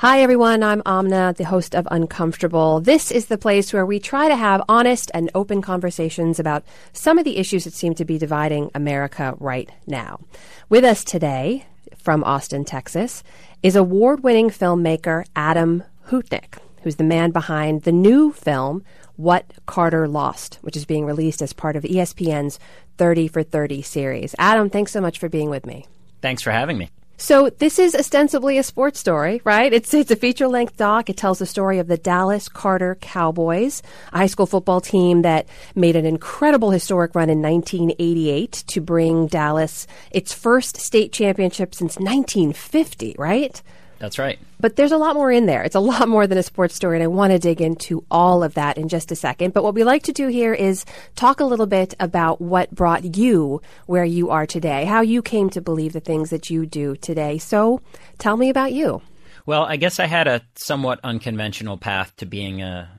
Hi, everyone. I'm Amna, the host of Uncomfortable. This is the place where we try to have honest and open conversations about some of the issues that seem to be dividing America right now. With us today from Austin, Texas, is award winning filmmaker Adam Hootnick, who's the man behind the new film, What Carter Lost, which is being released as part of ESPN's 30 for 30 series. Adam, thanks so much for being with me. Thanks for having me. So this is ostensibly a sports story, right? It's it's a feature-length doc. It tells the story of the Dallas Carter Cowboys, a high school football team that made an incredible historic run in 1988 to bring Dallas its first state championship since 1950, right? That's right. But there's a lot more in there. It's a lot more than a sports story, and I want to dig into all of that in just a second. But what we like to do here is talk a little bit about what brought you where you are today, how you came to believe the things that you do today. So tell me about you. Well, I guess I had a somewhat unconventional path to being a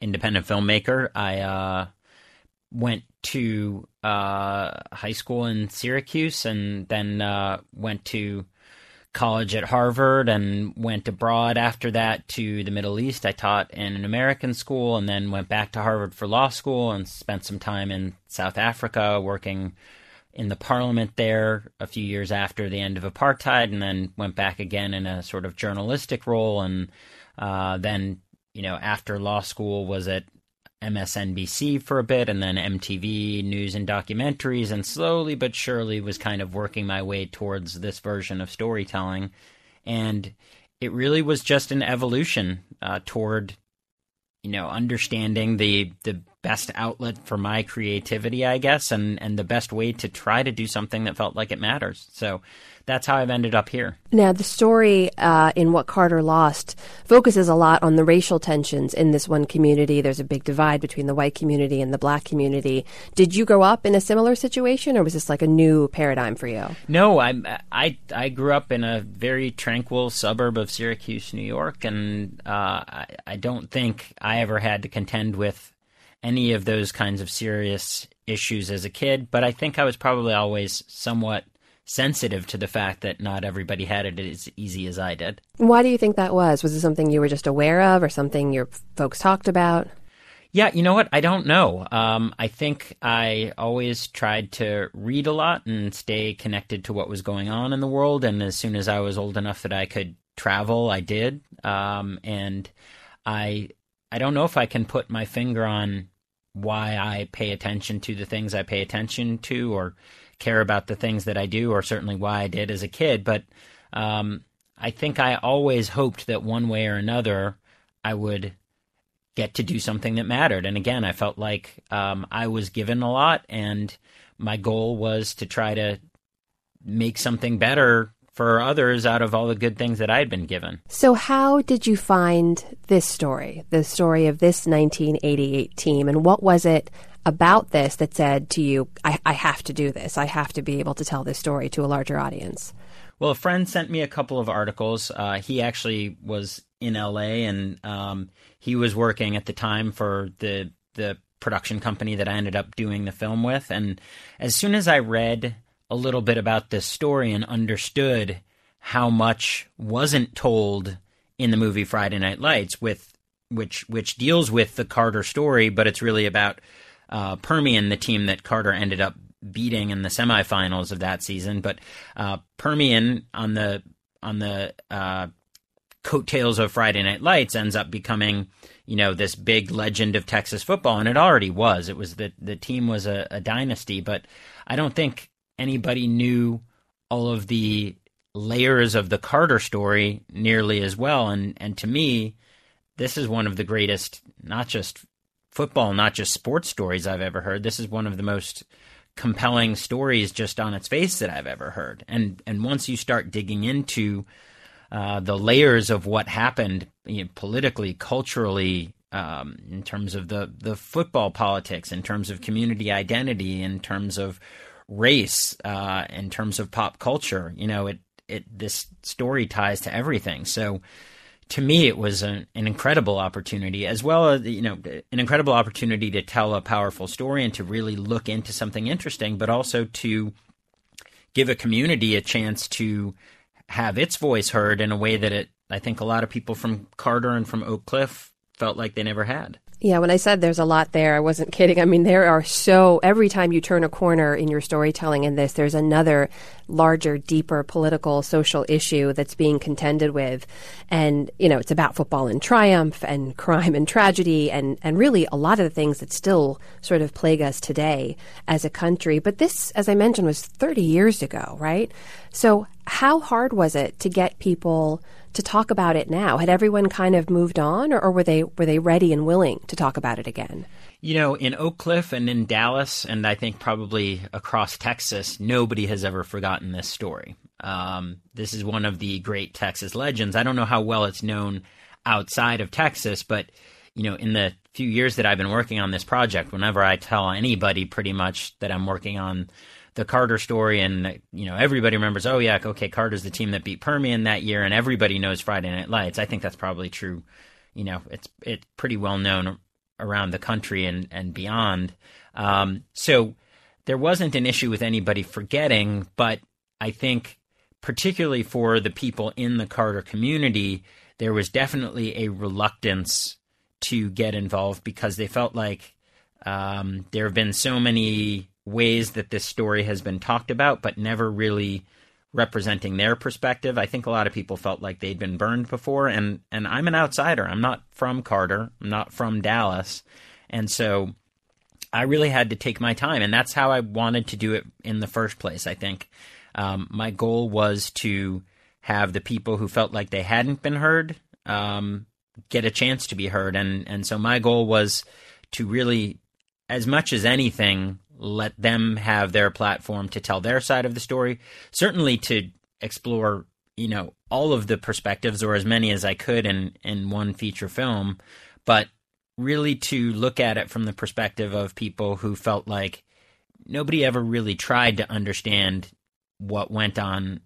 independent filmmaker. I uh, went to uh, high school in Syracuse and then uh, went to college at Harvard and went abroad after that to the Middle East. I taught in an American school and then went back to Harvard for law school and spent some time in South Africa working in the parliament there a few years after the end of apartheid and then went back again in a sort of journalistic role and uh, then you know after law school was at MSNBC for a bit and then MTV news and documentaries, and slowly but surely was kind of working my way towards this version of storytelling. And it really was just an evolution uh, toward, you know, understanding the the best outlet for my creativity, I guess, and and the best way to try to do something that felt like it matters. So that's how I've ended up here. Now, the story uh, in What Carter Lost focuses a lot on the racial tensions in this one community. There's a big divide between the white community and the black community. Did you grow up in a similar situation, or was this like a new paradigm for you? No, I I I grew up in a very tranquil suburb of Syracuse, New York, and uh, I, I don't think I ever had to contend with any of those kinds of serious issues as a kid. But I think I was probably always somewhat sensitive to the fact that not everybody had it as easy as I did. Why do you think that was? Was it something you were just aware of or something your folks talked about? Yeah, you know what? I don't know. Um, I think I always tried to read a lot and stay connected to what was going on in the world. And as soon as I was old enough that I could travel, I did. Um, and I, I don't know if I can put my finger on why I pay attention to the things I pay attention to, or care about the things that I do, or certainly why I did as a kid. But um, I think I always hoped that one way or another I would get to do something that mattered. And again, I felt like um, I was given a lot, and my goal was to try to make something better for others out of all the good things that I had been given. So, how did you find this story, the story of this 1988 team, and what was it about this that said to you, I, I have to do this. I have to be able to tell this story to a larger audience? Well, a friend sent me a couple of articles. Uh, he actually was in LA and um, he was working at the time for the the production company that I ended up doing the film with. And as soon as I read a little bit about this story and understood how much wasn't told in the movie Friday Night Lights, with which which deals with the Carter story, but it's really about uh, Permian, the team that Carter ended up beating in the semifinals of that season. But uh, Permian on the on the uh, coattails of Friday Night Lights ends up becoming, you know, this big legend of Texas football, and it already was. It was the the team was a, a dynasty, but I don't think anybody knew all of the layers of the Carter story nearly as well. And and to me, this is one of the greatest, not just football, not just sports stories I've ever heard. This is one of the most compelling stories just on its face that I've ever heard. And and once you start digging into uh, the layers of what happened you know, politically, culturally, um, in terms of the the football politics, in terms of community identity, in terms of race, uh, in terms of pop culture, you know, it it this story ties to everything. So to me, it was an, an, incredible opportunity, as well as you know, an incredible opportunity to tell a powerful story and to really look into something interesting, but also to give a community a chance to have its voice heard in a way that it I think a lot of people from Carter and from Oak Cliff felt like they never had. Yeah, when I said there's a lot there, I wasn't kidding. I mean, there are so, every time you turn a corner in your storytelling in this, there's another larger, deeper political, social issue that's being contended with. And, you know, it's about football and triumph and crime and tragedy and, and really a lot of the things that still sort of plague us today as a country. But this, as I mentioned, was 30 years ago, right? So how hard was it to get people to talk about it now? Had everyone kind of moved on, or, or, were they were they ready and willing to talk about it again? You know, in Oak Cliff and in Dallas, and I think probably across Texas, nobody has ever forgotten this story. Um, this is one of the great Texas legends. I don't know how well it's known outside of Texas, but you know, in the few years that I've been working on this project, whenever I tell anybody pretty much that I'm working on the Carter story, and you know everybody remembers. Oh yeah, okay, Carter's the team that beat Permian that year, and everybody knows Friday Night Lights. I think that's probably true. You know, it's it's pretty well known around the country and and beyond. Um, so there wasn't an issue with anybody forgetting, but I think particularly for the people in the Carter community, there was definitely a reluctance to get involved because they felt like um, there have been so many ways that this story has been talked about, but never really representing their perspective. I think a lot of people felt like they'd been burned before, and and I'm an outsider. I'm not from Carter. I'm not from Dallas, and so I really had to take my time, and that's how I wanted to do it in the first place. I think um, my goal was to have the people who felt like they hadn't been heard um, get a chance to be heard, and and so my goal was to really, as much as anything, let them have their platform to tell their side of the story. Certainly to explore, you know, all of the perspectives or as many as I could in in one feature film, but really to look at it from the perspective of people who felt like nobody ever really tried to understand what went on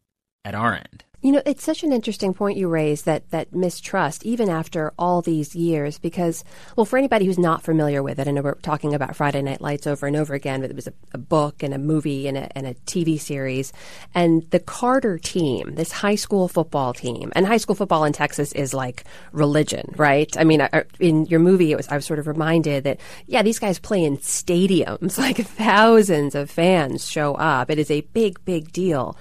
at our end. You know, it's such an interesting point you raise that that mistrust, even after all these years, because well, for anybody who's not familiar with it, I know we're talking about Friday Night Lights over and over again, but it was a, a book and a movie and a, and a TV series, and the Carter team, this high school football team, and high school football in Texas is like religion, right? I mean, in your movie, it was I was sort of reminded that yeah, these guys play in stadiums, like thousands of fans show up. It is a big, big deal,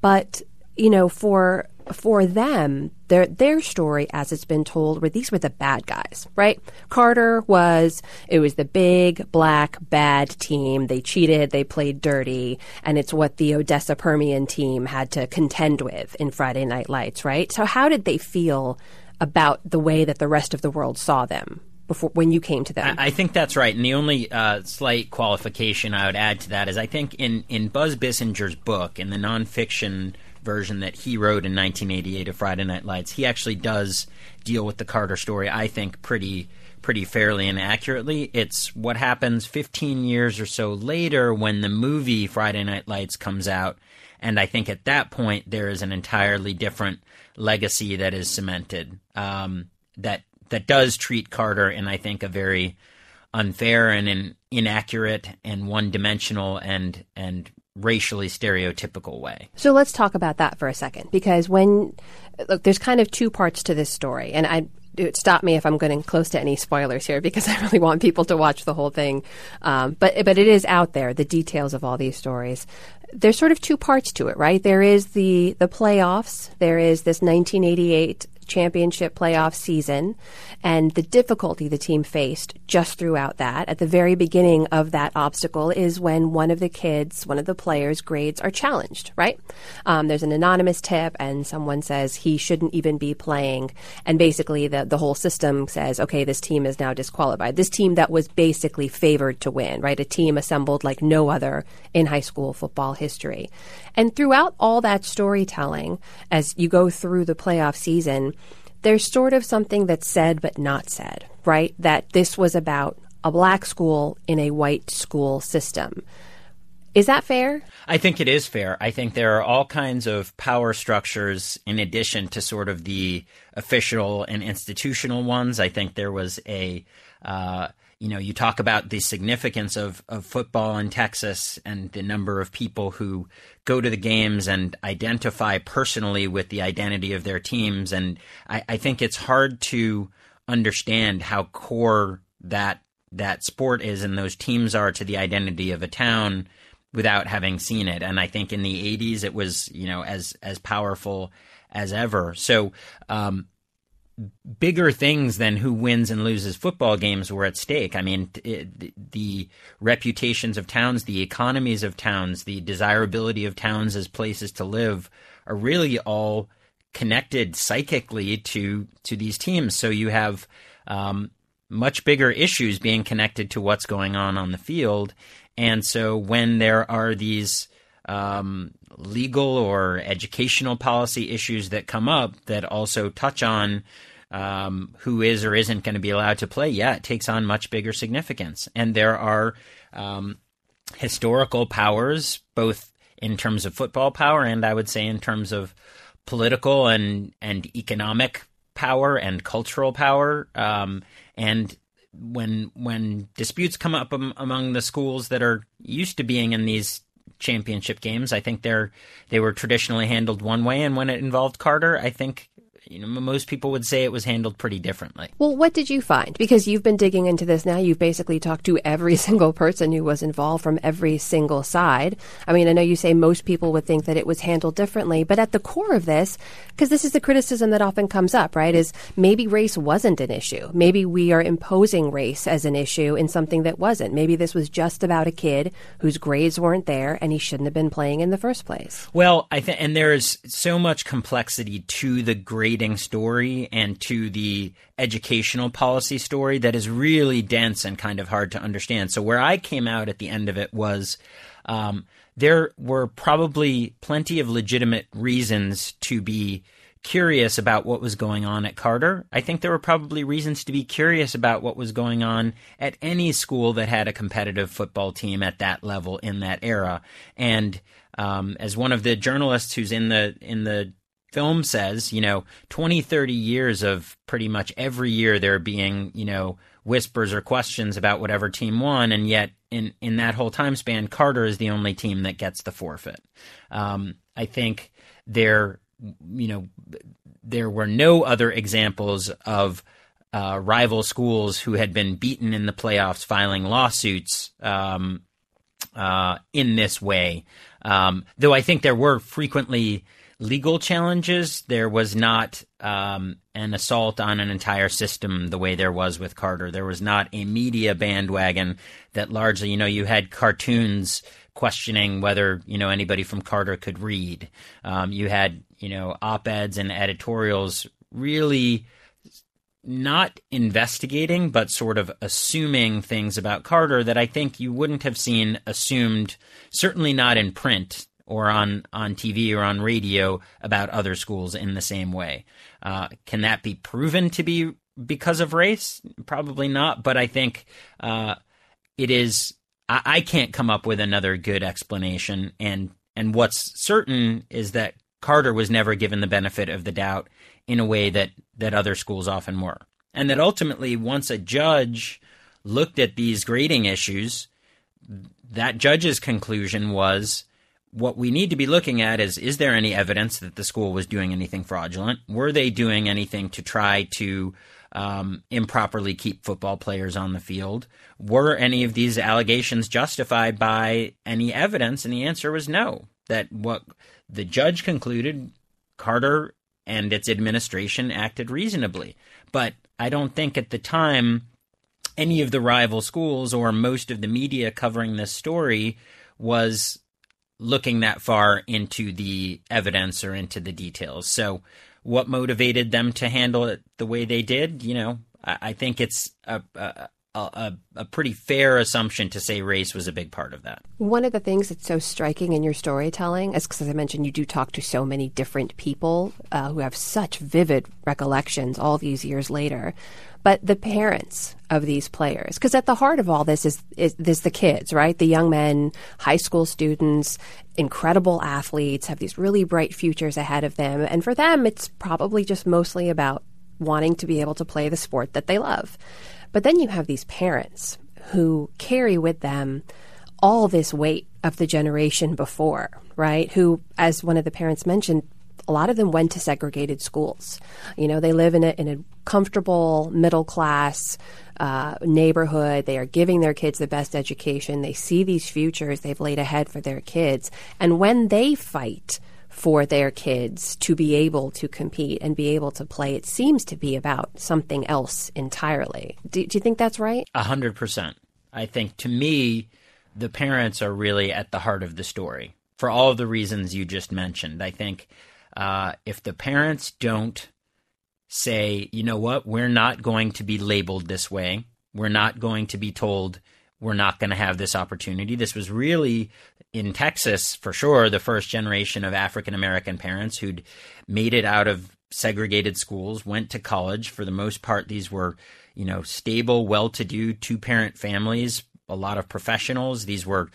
but you know, for for them, their their story, as it's been told, were these were the bad guys, right? Carter was it was the big black bad team. They cheated, they played dirty, and it's what the Odessa Permian team had to contend with in Friday Night Lights, right? So how did they feel about the way that the rest of the world saw them? Before, when you came to them, I, I think that's right. And the only uh, slight qualification I would add to that is I think in, in Buzz Bissinger's book, in the nonfiction version that he wrote in 1988 of Friday Night Lights, he actually does deal with the Carter story, I think, pretty pretty fairly and accurately. It's what happens 15 years or so later when the movie Friday Night Lights comes out, and I think at that point there is an entirely different legacy that is cemented um, that that does treat Carter in I think a very unfair and an inaccurate and one dimensional and and racially stereotypical way. So let's talk about that for a second because when look there's kind of two parts to this story and I stop me if I'm getting close to any spoilers here because I really want people to watch the whole thing. Um, but but it is out there the details of all these stories. There's sort of two parts to it, right? There is the the playoffs. There is this 1988 championship playoff season and the difficulty the team faced just throughout that. At the very beginning of that obstacle is when one of the kids, one of the players' grades are challenged, right? Um, there's an anonymous tip and someone says he shouldn't even be playing. And basically the, the whole system says, okay, this team is now disqualified. This team that was basically favored to win, right? A team assembled like no other in high school football history. And throughout all that storytelling, as you go through the playoff season, there's sort of something that's said but not said, right? That this was about a black school in a white school system. Is that fair? I think it is fair. I think there are all kinds of power structures in addition to sort of the official and institutional ones. I think there was a uh, you know, you talk about the significance of, of football in Texas and the number of people who go to the games and identify personally with the identity of their teams. And I, I think it's hard to understand how core that that sport is and those teams are to the identity of a town without having seen it. And I think in the 80s it was, you know, as as powerful as ever. So um, bigger things than who wins and loses football games were at stake. I mean, it, the reputations of towns, the economies of towns, the desirability of towns as places to live are really all connected psychically to to these teams. So you have um, much bigger issues being connected to what's going on on the field, and so when there are these um, legal or educational policy issues that come up that also touch on um, who is or isn't going to be allowed to play, yeah, it takes on much bigger significance. And there are um, historical powers, both in terms of football power and I would say in terms of political and, and economic power and cultural power. Um, and when when disputes come up among the schools that are used to being in these championship games. I think they're they were traditionally handled one way, and when it involved Carter, I think you know, most people would say it was handled pretty differently. Well, what did you find? Because you've been digging into this now. You've basically talked to every single person who was involved from every single side. I mean, I know you say most people would think that it was handled differently, but at the core of this, because this is the criticism that often comes up, right, is maybe race wasn't an issue. Maybe we are imposing race as an issue in something that wasn't. Maybe this was just about a kid whose grades weren't there and he shouldn't have been playing in the first place. Well, I think, and there is so much complexity to the grade story and to the educational policy story that is really dense and kind of hard to understand. So where I came out at the end of it was um, there were probably plenty of legitimate reasons to be curious about what was going on at Carter. I think there were probably reasons to be curious about what was going on at any school that had a competitive football team at that level in that era. And um, as one of the journalists who's in the in the film says, you know, 20, 30 years of pretty much every year there being, you know, whispers or questions about whatever team won, and yet in in that whole time span, Carter is the only team that gets the forfeit. Um, I think there, you know, there were no other examples of uh, rival schools who had been beaten in the playoffs filing lawsuits um, uh, in this way. Um, though I think there were frequently legal challenges. There was not um, an assault on an entire system the way there was with Carter. There was not a media bandwagon that largely, you know, you had cartoons questioning whether you know anybody from Carter could read. Um, you had you know op eds and editorials really not investigating, but sort of assuming things about Carter that I think you wouldn't have seen assumed, certainly not in print or on, on TV or on radio about other schools in the same way. Uh, can that be proven to be because of race? Probably not, but I think uh, it is. I, I can't come up with another good explanation, and and what's certain is that Carter was never given the benefit of the doubt in a way that that other schools often were, and that ultimately, once a judge looked at these grading issues, that judge's conclusion was what we need to be looking at is is there any evidence that the school was doing anything fraudulent? Were they doing anything to try to um, improperly keep football players on the field? Were any of these allegations justified by any evidence? And the answer was no. That what the judge concluded, Carter and its administration acted reasonably. But I don't think at the time any of the rival schools or most of the media covering this story was looking that far into the evidence or into the details. So, what motivated them to handle it the way they did? You know, I, I think it's a, a, a, a, pretty fair assumption to say race was a big part of that. One of the things that's so striking in your storytelling is because, as I mentioned, you do talk to so many different people uh, who have such vivid recollections all these years later but the parents of these players. Because at the heart of all this is, is, is the kids, right? The young men, high school students, incredible athletes, have these really bright futures ahead of them. And for them, it's probably just mostly about wanting to be able to play the sport that they love. But then you have these parents who carry with them all this weight of the generation before, right? Who, as one of the parents mentioned, a lot of them went to segregated schools. You know, they live in a, in a comfortable middle class uh, neighborhood. They are giving their kids the best education. They see these futures they've laid ahead for their kids. And when they fight for their kids to be able to compete and be able to play, it seems to be about something else entirely. Do, do you think that's right? A hundred percent. I think to me, the parents are really at the heart of the story for all of the reasons you just mentioned. I think uh, if the parents don't say, you know what, we're not going to be labeled this way, we're not going to be told we're not going to have this opportunity. This was really in Texas, for sure, the first generation of African American parents who'd made it out of segregated schools, went to college. For the most part, these were, you know, stable, well to do two parent families, a lot of professionals. These were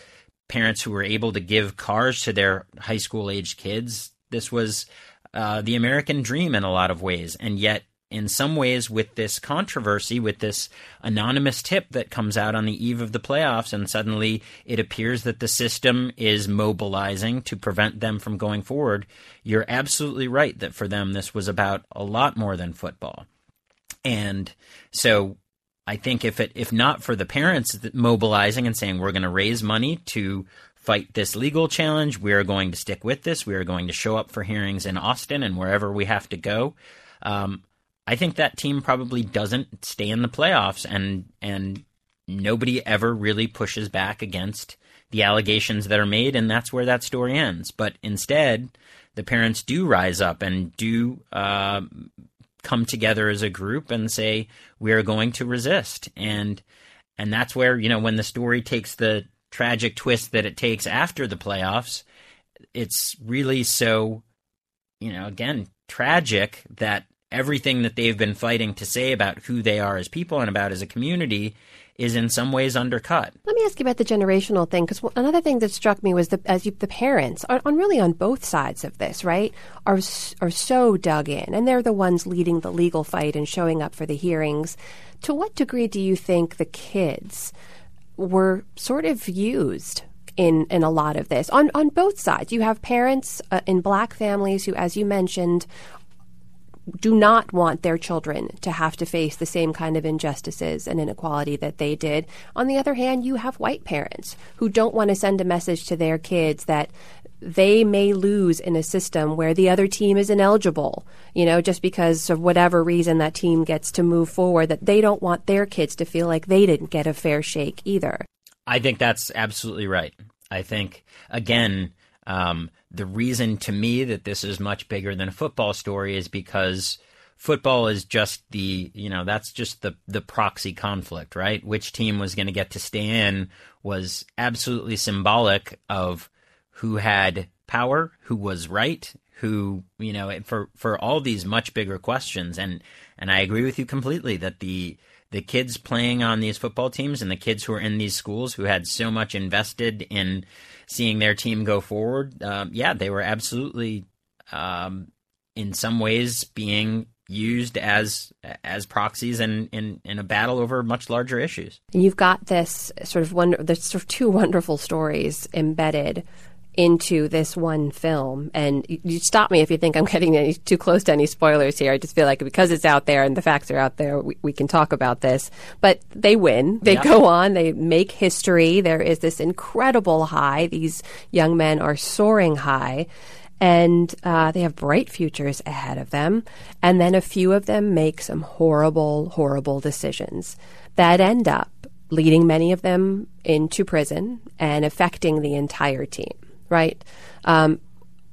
parents who were able to give cars to their high school aged kids. This was uh, the American dream in a lot of ways. And yet, in some ways, with this controversy, with this anonymous tip that comes out on the eve of the playoffs, and suddenly it appears that the system is mobilizing to prevent them from going forward, you're absolutely right that for them, this was about a lot more than football. And so I think if it if not for the parents mobilizing and saying we're going to raise money to fight this legal challenge. We are going to stick with this. We are going to show up for hearings in Austin and wherever we have to go. Um, I think that team probably doesn't stay in the playoffs, and and nobody ever really pushes back against the allegations that are made, and that's where that story ends. But instead, the parents do rise up and do uh, come together as a group and say we are going to resist, and and that's where you know when the story takes the tragic twist that it takes after the playoffs, it's really so, you know, again, tragic that everything that they've been fighting to say about who they are as people and about as a community is in some ways undercut. Let me ask you about the generational thing, because another thing that struck me was the as you, the parents are on really on both sides of this, right? Are are so dug in, and they're the ones leading the legal fight and showing up for the hearings. To what degree do you think the kids? were sort of used in in a lot of this on on both sides. You have parents uh, in black families who, as you mentioned, do not want their children to have to face the same kind of injustices and inequality that they did. On the other hand, you have white parents who don't want to send a message to their kids that they may lose in a system where the other team is ineligible, you know, just because of whatever reason that team gets to move forward, that they don't want their kids to feel like they didn't get a fair shake either. I think that's absolutely right. I think, again, um, the reason to me that this is much bigger than a football story is because football is just the you know that's just the the proxy conflict right? Which team was going to get to stay in was absolutely symbolic of who had power, who was right, who you know for for all these much bigger questions. And and I agree with you completely that the the kids playing on these football teams and the kids who are in these schools who had so much invested in seeing their team go forward, um, yeah, they were absolutely um, in some ways being used as as proxies in, in, in a battle over much larger issues. And you've got this sort of one, there's sort of two wonderful stories embedded into this one film. And you stop me if you think I'm getting any, too close to any spoilers here. I just feel like because it's out there and the facts are out there, we, we can talk about this. But they win. They yeah. go on. They make history. There is this incredible high. These young men are soaring high. And uh, they have bright futures ahead of them. And then a few of them make some horrible, horrible decisions that end up leading many of them into prison and affecting the entire team right? Um,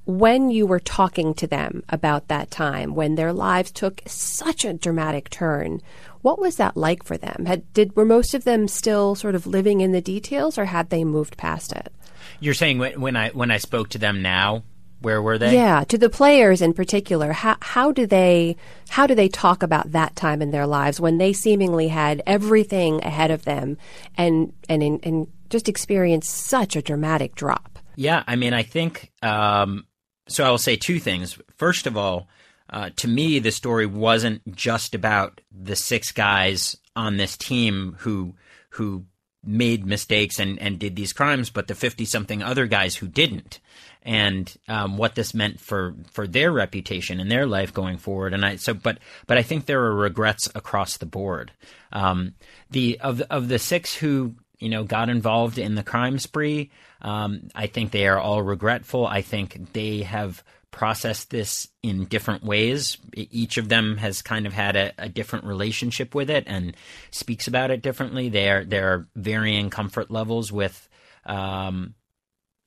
when you were talking to them about that time when their lives took such a dramatic turn, what was that like for them? Had did were most of them still sort of living in the details, or had they moved past it? You're saying when, when I when I spoke to them now, where were they? Yeah, to the players in particular, how how do they how do they talk about that time in their lives when they seemingly had everything ahead of them and and and just experienced such a dramatic drop? Yeah, I mean, I think um, so. I will say two things. First of all, uh, to me, the story wasn't just about the six guys on this team who who made mistakes and, and did these crimes, but the fifty something other guys who didn't, and um, what this meant for for their reputation and their life going forward. And I so, but but I think there are regrets across the board. Um, the of of the six who you know got involved in the crime spree, um, I think they are all regretful. I think they have processed this in different ways. Each of them has kind of had a, a, different relationship with it and speaks about it differently. There, there are varying comfort levels with, um,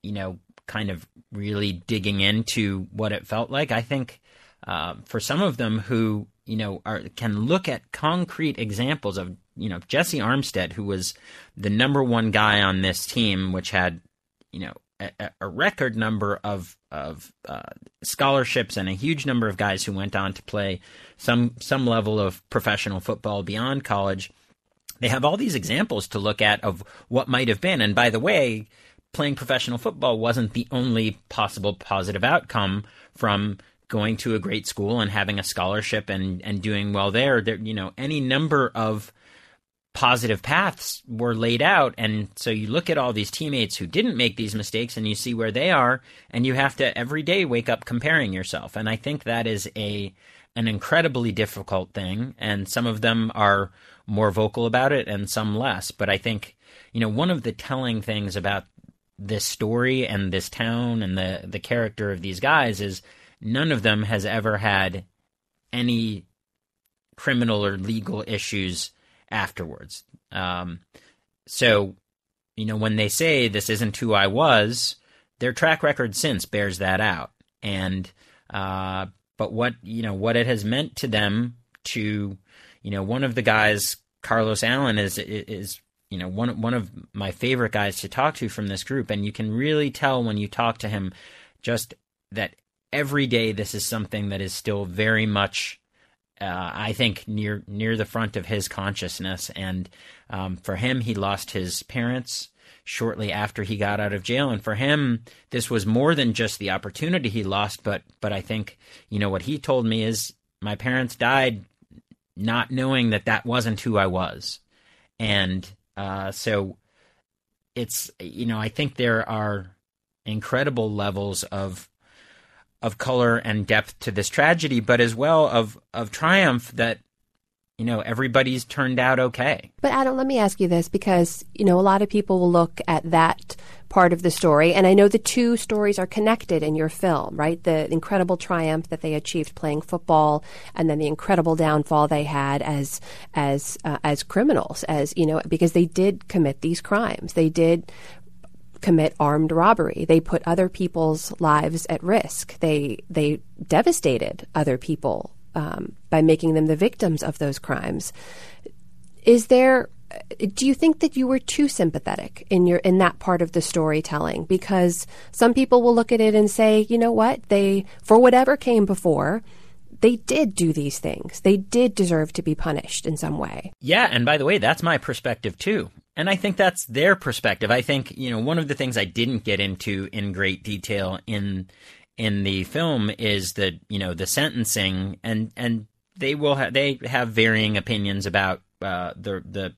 you know, kind of really digging into what it felt like. I think uh, for some of them who you know are can look at concrete examples of you know Jessie Armstead, who was the number one guy on this team, which had you know a, a record number of of uh, scholarships and a huge number of guys who went on to play some some level of professional football beyond college. They have all these examples to look at of what might have been. And by the way, playing professional football wasn't the only possible positive outcome from going to a great school and having a scholarship and, and doing well there. There, you know, any number of positive paths were laid out. And so you look at all these teammates who didn't make these mistakes and you see where they are, and you have to every day wake up comparing yourself. And I think that is a an incredibly difficult thing. And some of them are more vocal about it and some less. But I think, you know, one of the telling things about this story and this town and the the character of these guys is none of them has ever had any criminal or legal issues afterwards. Um, so, you know, when they say this isn't who I was, their track record since bears that out. And, uh, but what, you know, what it has meant to them to, you know, one of the guys, Carlos Allen, is, is, you know, one, one of my favorite guys to talk to from this group. And you can really tell when you talk to him just that every day this is something that is still very much uh, I think near near the front of his consciousness. And um, for him, he lost his parents shortly after he got out of jail, and for him, this was more than just the opportunity he lost. But but I think you know what he told me is my parents died not knowing that that wasn't who I was, and uh, so it's you know I think there are incredible levels of of color and depth to this tragedy, but as well of of triumph that you know everybody's turned out okay. But Adam, let me ask you this because you know a lot of people will look at that part of the story, and I know the two stories are connected in your film, right? The incredible triumph that they achieved playing football, and then the incredible downfall they had as as uh, as criminals, as you know, because they did commit these crimes. They did commit armed robbery. They put other people's lives at risk. They they devastated other people um, by making them the victims of those crimes. Is there? Do you think that you were too sympathetic in your in that part of the storytelling? Because some people will look at it and say, you know what, they for whatever came before, they did do these things. They did deserve to be punished in some way. Yeah, and by the way, that's my perspective too. And I think that's their perspective. I think, you know, one of the things I didn't get into in great detail in in the film is the, you know, the sentencing and and they will have they have varying opinions about uh, the the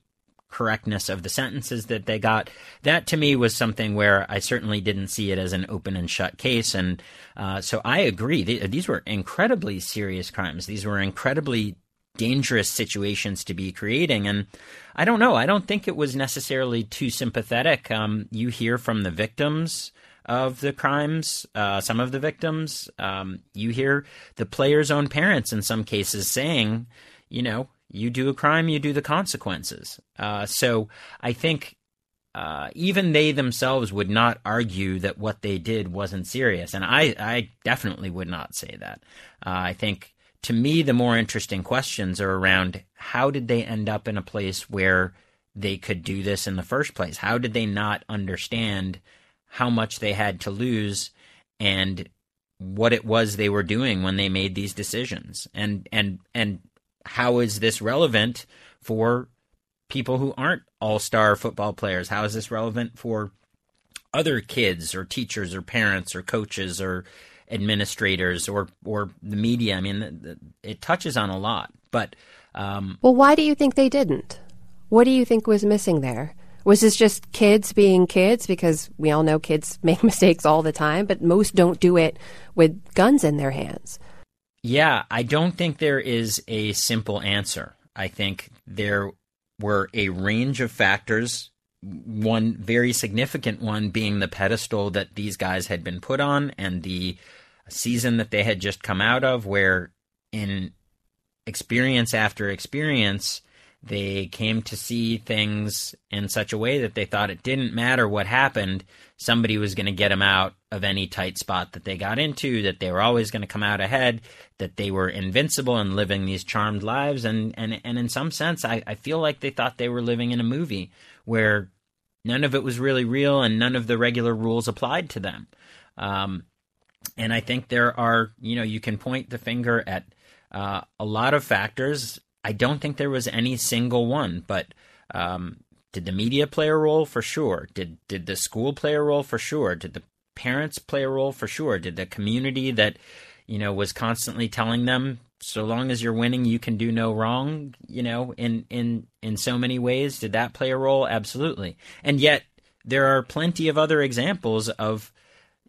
correctness of the sentences that they got. That to me was something where I certainly didn't see it as an open and shut case. And uh, so I agree. These were incredibly serious crimes. These were incredibly dangerous situations to be creating. And I don't know. I don't think it was necessarily too sympathetic. Um, you hear from the victims of the crimes, uh, some of the victims. Um, you hear the players' own parents in some cases saying, you know, you do a crime, you do the consequences. Uh, so I think uh, even they themselves would not argue that what they did wasn't serious, and I, I definitely would not say that. Uh, I think to me, the more interesting questions are around how did they end up in a place where they could do this in the first place? How did they not understand how much they had to lose and what it was they were doing when they made these decisions? And and and how is this relevant for people who aren't all-star football players? How is this relevant for other kids or teachers or parents or coaches or administrators or or the media. I mean, it touches on a lot. But um, well, why do you think they didn't? What do you think was missing there? Was this just kids being kids? Because we all know kids make mistakes all the time, but most don't do it with guns in their hands. Yeah, I don't think there is a simple answer. I think there were a range of factors. One very significant one being the pedestal that these guys had been put on and the season that they had just come out of, where in experience after experience, they came to see things in such a way that they thought it didn't matter what happened, somebody was going to get them out of any tight spot that they got into, that they were always going to come out ahead, that they were invincible and living these charmed lives. And, and, and in some sense, I, I feel like they thought they were living in a movie where none of it was really real and none of the regular rules applied to them. Um, and I think there are, you know, you can point the finger at uh, a lot of factors I don't think there was any single one, but um, did the media play a role for sure? Did did the school play a role for sure? Did the parents play a role for sure? Did the community that you know was constantly telling them so long as you're winning you can do no wrong, you know, in in in so many ways did that play a role? Absolutely. And yet there are plenty of other examples of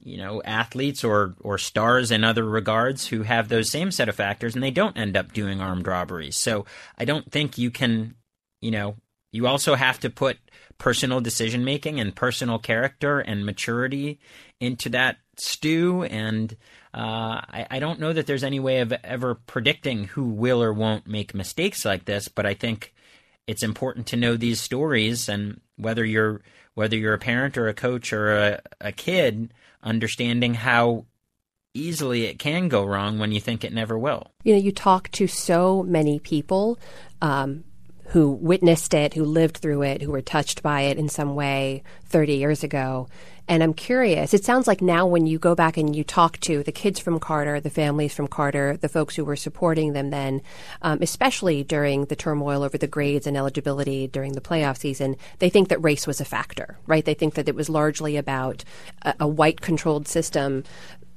you know athletes or or stars in other regards who have those same set of factors and they don't end up doing armed robberies. So I don't think you can, you know, you also have to put personal decision making and personal character and maturity into that stew and uh, I, I, don't know that there's any way of ever predicting who will or won't make mistakes like this, but I think it's important to know these stories and whether you're whether you're a parent or a coach or a, a kid, understanding how easily it can go wrong when you think it never will. You know, you talk to so many people um, who witnessed it, who lived through it, who were touched by it in some way 30 years ago. And I'm curious, it sounds like now when you go back and you talk to the kids from Carter, the families from Carter, the folks who were supporting them then, um, especially during the turmoil over the grades and eligibility during the playoff season, they think that race was a factor, right? They think that it was largely about a, a white controlled system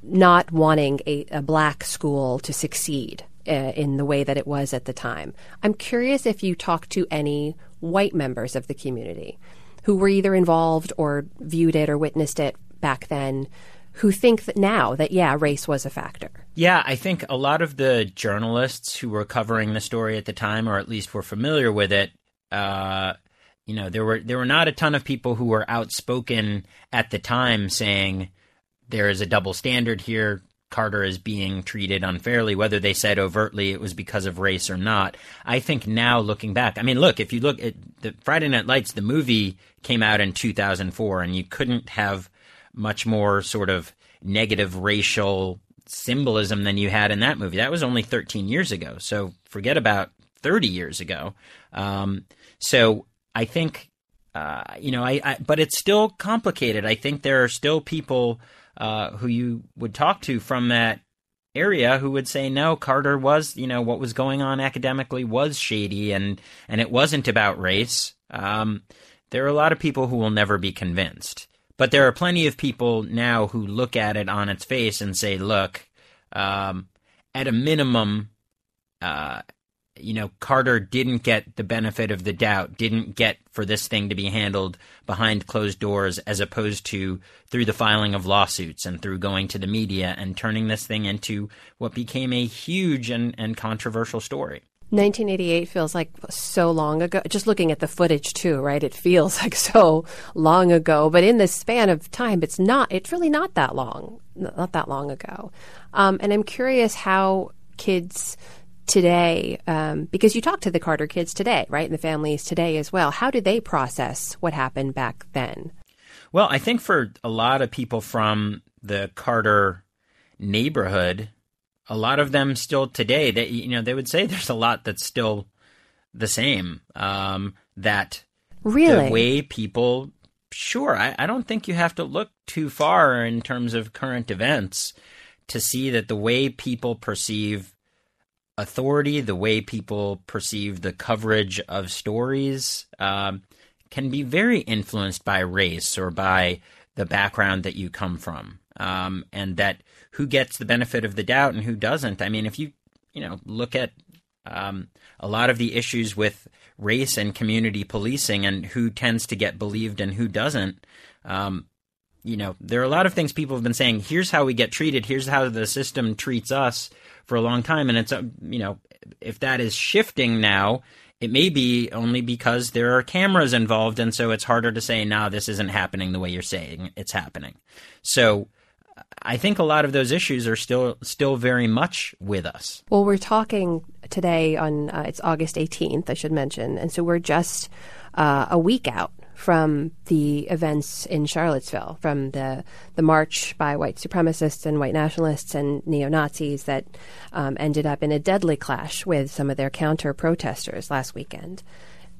not wanting a, a black school to succeed uh, in the way that it was at the time. I'm curious if you talked to any white members of the community who were either involved or viewed it or witnessed it back then who think that now that yeah race was a factor yeah i think a lot of the journalists who were covering the story at the time or at least were familiar with it uh, you know there were there were not a ton of people who were outspoken at the time saying there is a double standard here Carter is being treated unfairly, whether they said overtly it was because of race or not. I think now looking back, I mean, look, if you look at the Friday Night Lights, the movie came out in 2004, and you couldn't have much more sort of negative racial symbolism than you had in that movie. That was only 13 years ago. So forget about 30 years ago. Um, so I think, uh, you know, I, I, but it's still complicated. I think there are still people uh, who you would talk to from that area who would say no Carter was you know what was going on academically was shady and and it wasn't about race. Um, there are a lot of people who will never be convinced but there are plenty of people now who look at it on its face and say look um, at a minimum uh, you know, Carter didn't get the benefit of the doubt, didn't get for this thing to be handled behind closed doors as opposed to through the filing of lawsuits and through going to the media and turning this thing into what became a huge and, and controversial story. 1988 feels like so long ago. Just looking at the footage too, right? It feels like so long ago, but in the span of time, it's not. It's really not that long, not that long ago. Um, and I'm curious how kids today, um, because you talk to the Carter kids today, right, and the families today as well. How do they process what happened back then? Well, I think for a lot of people from the Carter neighborhood, a lot of them still today, they you know they would say there's a lot that's still the same. Um, that really the way people, sure, I, I don't think you have to look too far in terms of current events to see that the way people perceive authority, the way people perceive the coverage of stories, um, can be very influenced by race or by the background that you come from. um, and that who gets the benefit of the doubt and who doesn't. I mean, if you you know look at um, a lot of the issues with race and community policing and who tends to get believed and who doesn't. Um, you know, there are a lot of things people have been saying. Here's how we get treated. Here's how the system treats us for a long time, and it's uh, you know, if that is shifting now, it may be only because there are cameras involved, and so it's harder to say, "No, this isn't happening the way you're saying it's happening." So I think a lot of those issues are still still very much with us. Well, we're talking today on uh, it's August 18th, I should mention, and so we're just uh, a week out from the events in Charlottesville, from the the march by white supremacists and white nationalists and neo Nazis that um, ended up in a deadly clash with some of their counter protesters last weekend.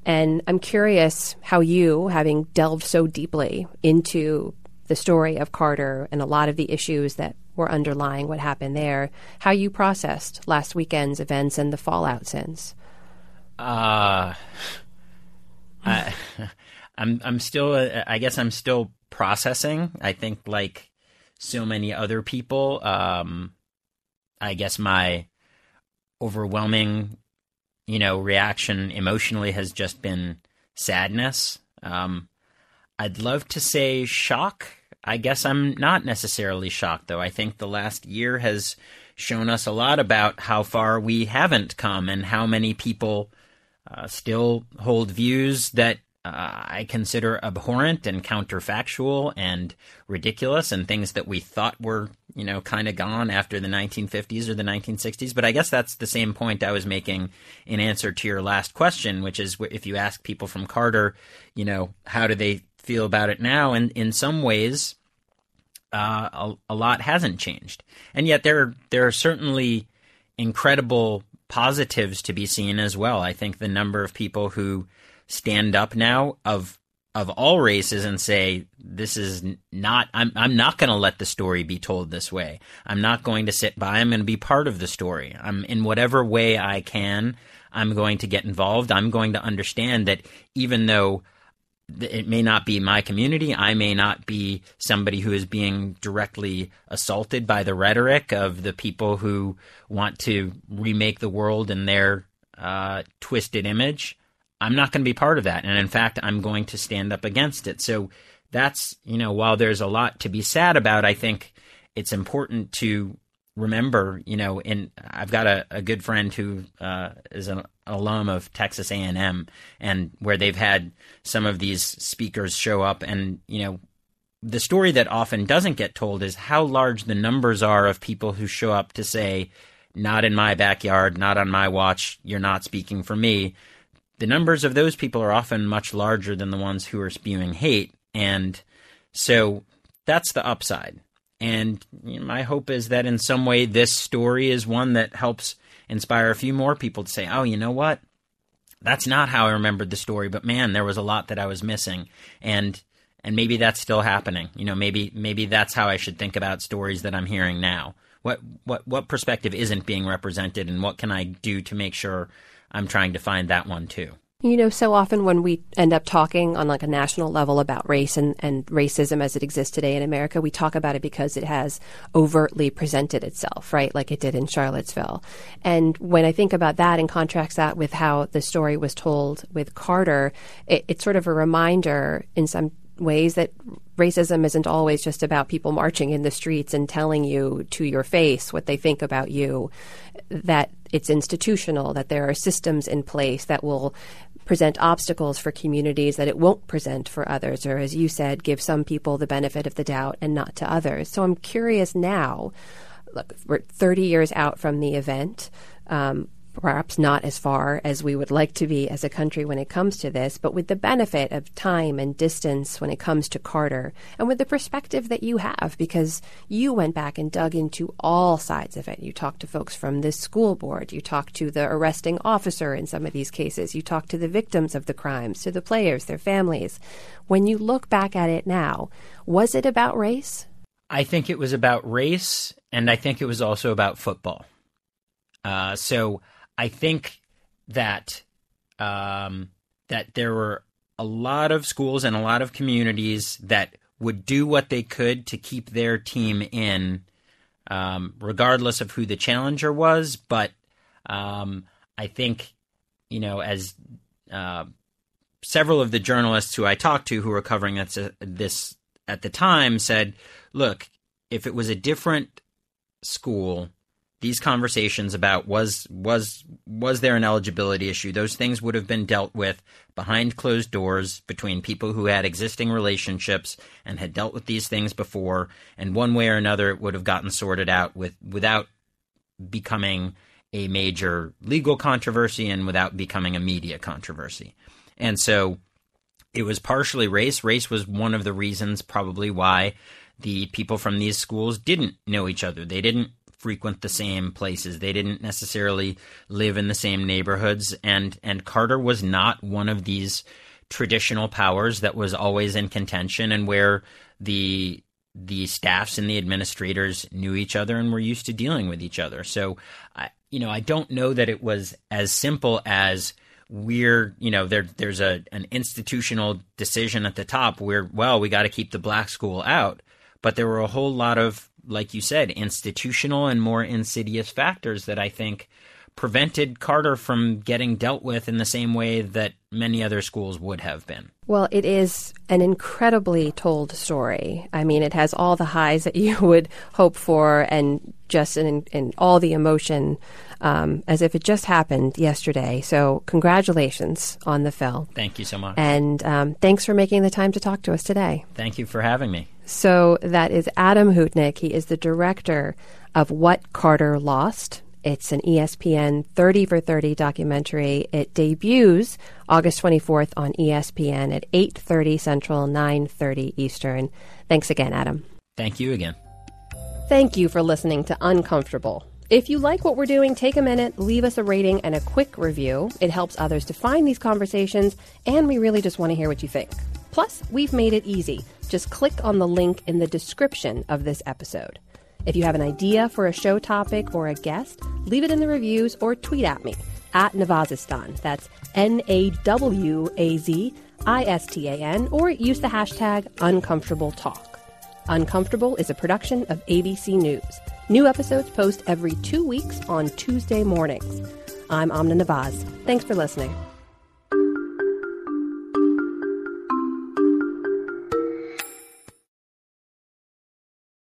And I'm curious how you, having delved so deeply into the story of Carter and a lot of the issues that were underlying what happened there, how you processed last weekend's events and the fallout since. Uh, I, I'm I'm still uh, I guess I'm still processing. I think like so many other people, um, I guess my overwhelming, you know, reaction emotionally has just been sadness. Um, I'd love to say shock I guess I'm not necessarily shocked, though. I think the last year has shown us a lot about how far we haven't come and how many people uh, still hold views that uh, I consider abhorrent and counterfactual and ridiculous and things that we thought were, you know, kind of gone after the 1950s or the 1960s. But I guess that's the same point I was making in answer to your last question, which is if you ask people from Carter, you know, how do they feel about it now? And in some ways, uh, a, a, lot hasn't changed, and yet there there are certainly incredible positives to be seen as well. I think the number of people who stand up now of of all races and say this is not I'm I'm not going to let the story be told this way. I'm not going to sit by. I'm going to be part of the story. I'm in whatever way I can. I'm going to get involved. I'm going to understand that even though it may not be my community. I may not be somebody who is being directly assaulted by the rhetoric of the people who want to remake the world in their uh, twisted image. I'm not going to be part of that. And in fact, I'm going to stand up against it. So that's, you know, while there's a lot to be sad about, I think it's important to remember, you know, in I've got a, a good friend who uh, is an alum of Texas A&M, and where they've had some of these speakers show up, and you know, the story that often doesn't get told is how large the numbers are of people who show up to say, "Not in my backyard, not on my watch. You're not speaking for me." The numbers of those people are often much larger than the ones who are spewing hate, and so that's the upside and you know, my hope is that in some way this story is one that helps inspire a few more people to say, oh, you know what? That's not how I remembered the story, but man, there was a lot that I was missing. And and maybe that's still happening. You know, maybe maybe that's how I should think about stories that I'm hearing now. What what what perspective isn't being represented and what can I do to make sure I'm trying to find that one too? You know, so often when we end up talking on like a national level about race and, and racism as it exists today in America, we talk about it because it has overtly presented itself, right? Like it did in Charlottesville. And when I think about that and contrast that with how the story was told with Carter, it, it's sort of a reminder in some ways that racism isn't always just about people marching in the streets and telling you to your face what they think about you, that it's institutional, that there are systems in place that will present obstacles for communities that it won't present for others, or as you said, give some people the benefit of the doubt and not to others. So I'm curious now. Look, we're 30 years out from the event. Um, perhaps not as far as we would like to be as a country when it comes to this, but with the benefit of time and distance when it comes to Carter, and with the perspective that you have, because you went back and dug into all sides of it. You talked to folks from the school board, you talked to the arresting officer in some of these cases, you talked to the victims of the crimes, to the players, their families. When you look back at it now, was it about race? I think it was about race, and I think it was also about football. Uh, so I think that um, that there were a lot of schools and a lot of communities that would do what they could to keep their team in, um, regardless of who the challenger was. But um, I think, you know, as uh, several of the journalists who I talked to who were covering this, this at the time said, look, if it was a different school, these conversations about was was was there an eligibility issue? Those things would have been dealt with behind closed doors between people who had existing relationships and had dealt with these things before. And one way or another it would have gotten sorted out with without becoming a major legal controversy and without becoming a media controversy. And so it was partially race. Race was one of the reasons probably why the people from these schools didn't know each other. They didn't frequent the same places. They didn't necessarily live in the same neighborhoods and and Carter was not one of these traditional powers that was always in contention and where the the staffs and the administrators knew each other and were used to dealing with each other. So I you know, I don't know that it was as simple as we're you know there there's a an institutional decision at the top where well we got to keep the black school out but there were a whole lot of like you said, institutional and more insidious factors that I think prevented Carter from getting dealt with in the same way that many other schools would have been. Well, it is an incredibly told story. I mean, it has all the highs that you would hope for and just in, in all the emotion um, as if it just happened yesterday. So, congratulations on the film. Thank you so much. And um, thanks for making the time to talk to us today. Thank you for having me. So that is Adam Hootnick. He is the director of What Carter Lost. It's an ESPN 30 for 30 documentary. It debuts August 24th on ESPN at 8:30 Central, 9:30 Eastern. Thanks again, Adam. Thank you again. Thank you for listening to Uncomfortable. If you like what we're doing, take a minute, leave us a rating and a quick review. It helps others to find these conversations, and we really just want to hear what you think. Plus, we've made it easy. Just click on the link in the description of this episode. If you have an idea for a show topic or a guest, leave it in the reviews or tweet at me at Nawazistan. That's N A W A Z I S T A N, or use the hashtag Uncomfortable Talk. Uncomfortable is a production of ABC News. New episodes post every two weeks on Tuesday mornings. I'm Amna Nawaz. Thanks for listening.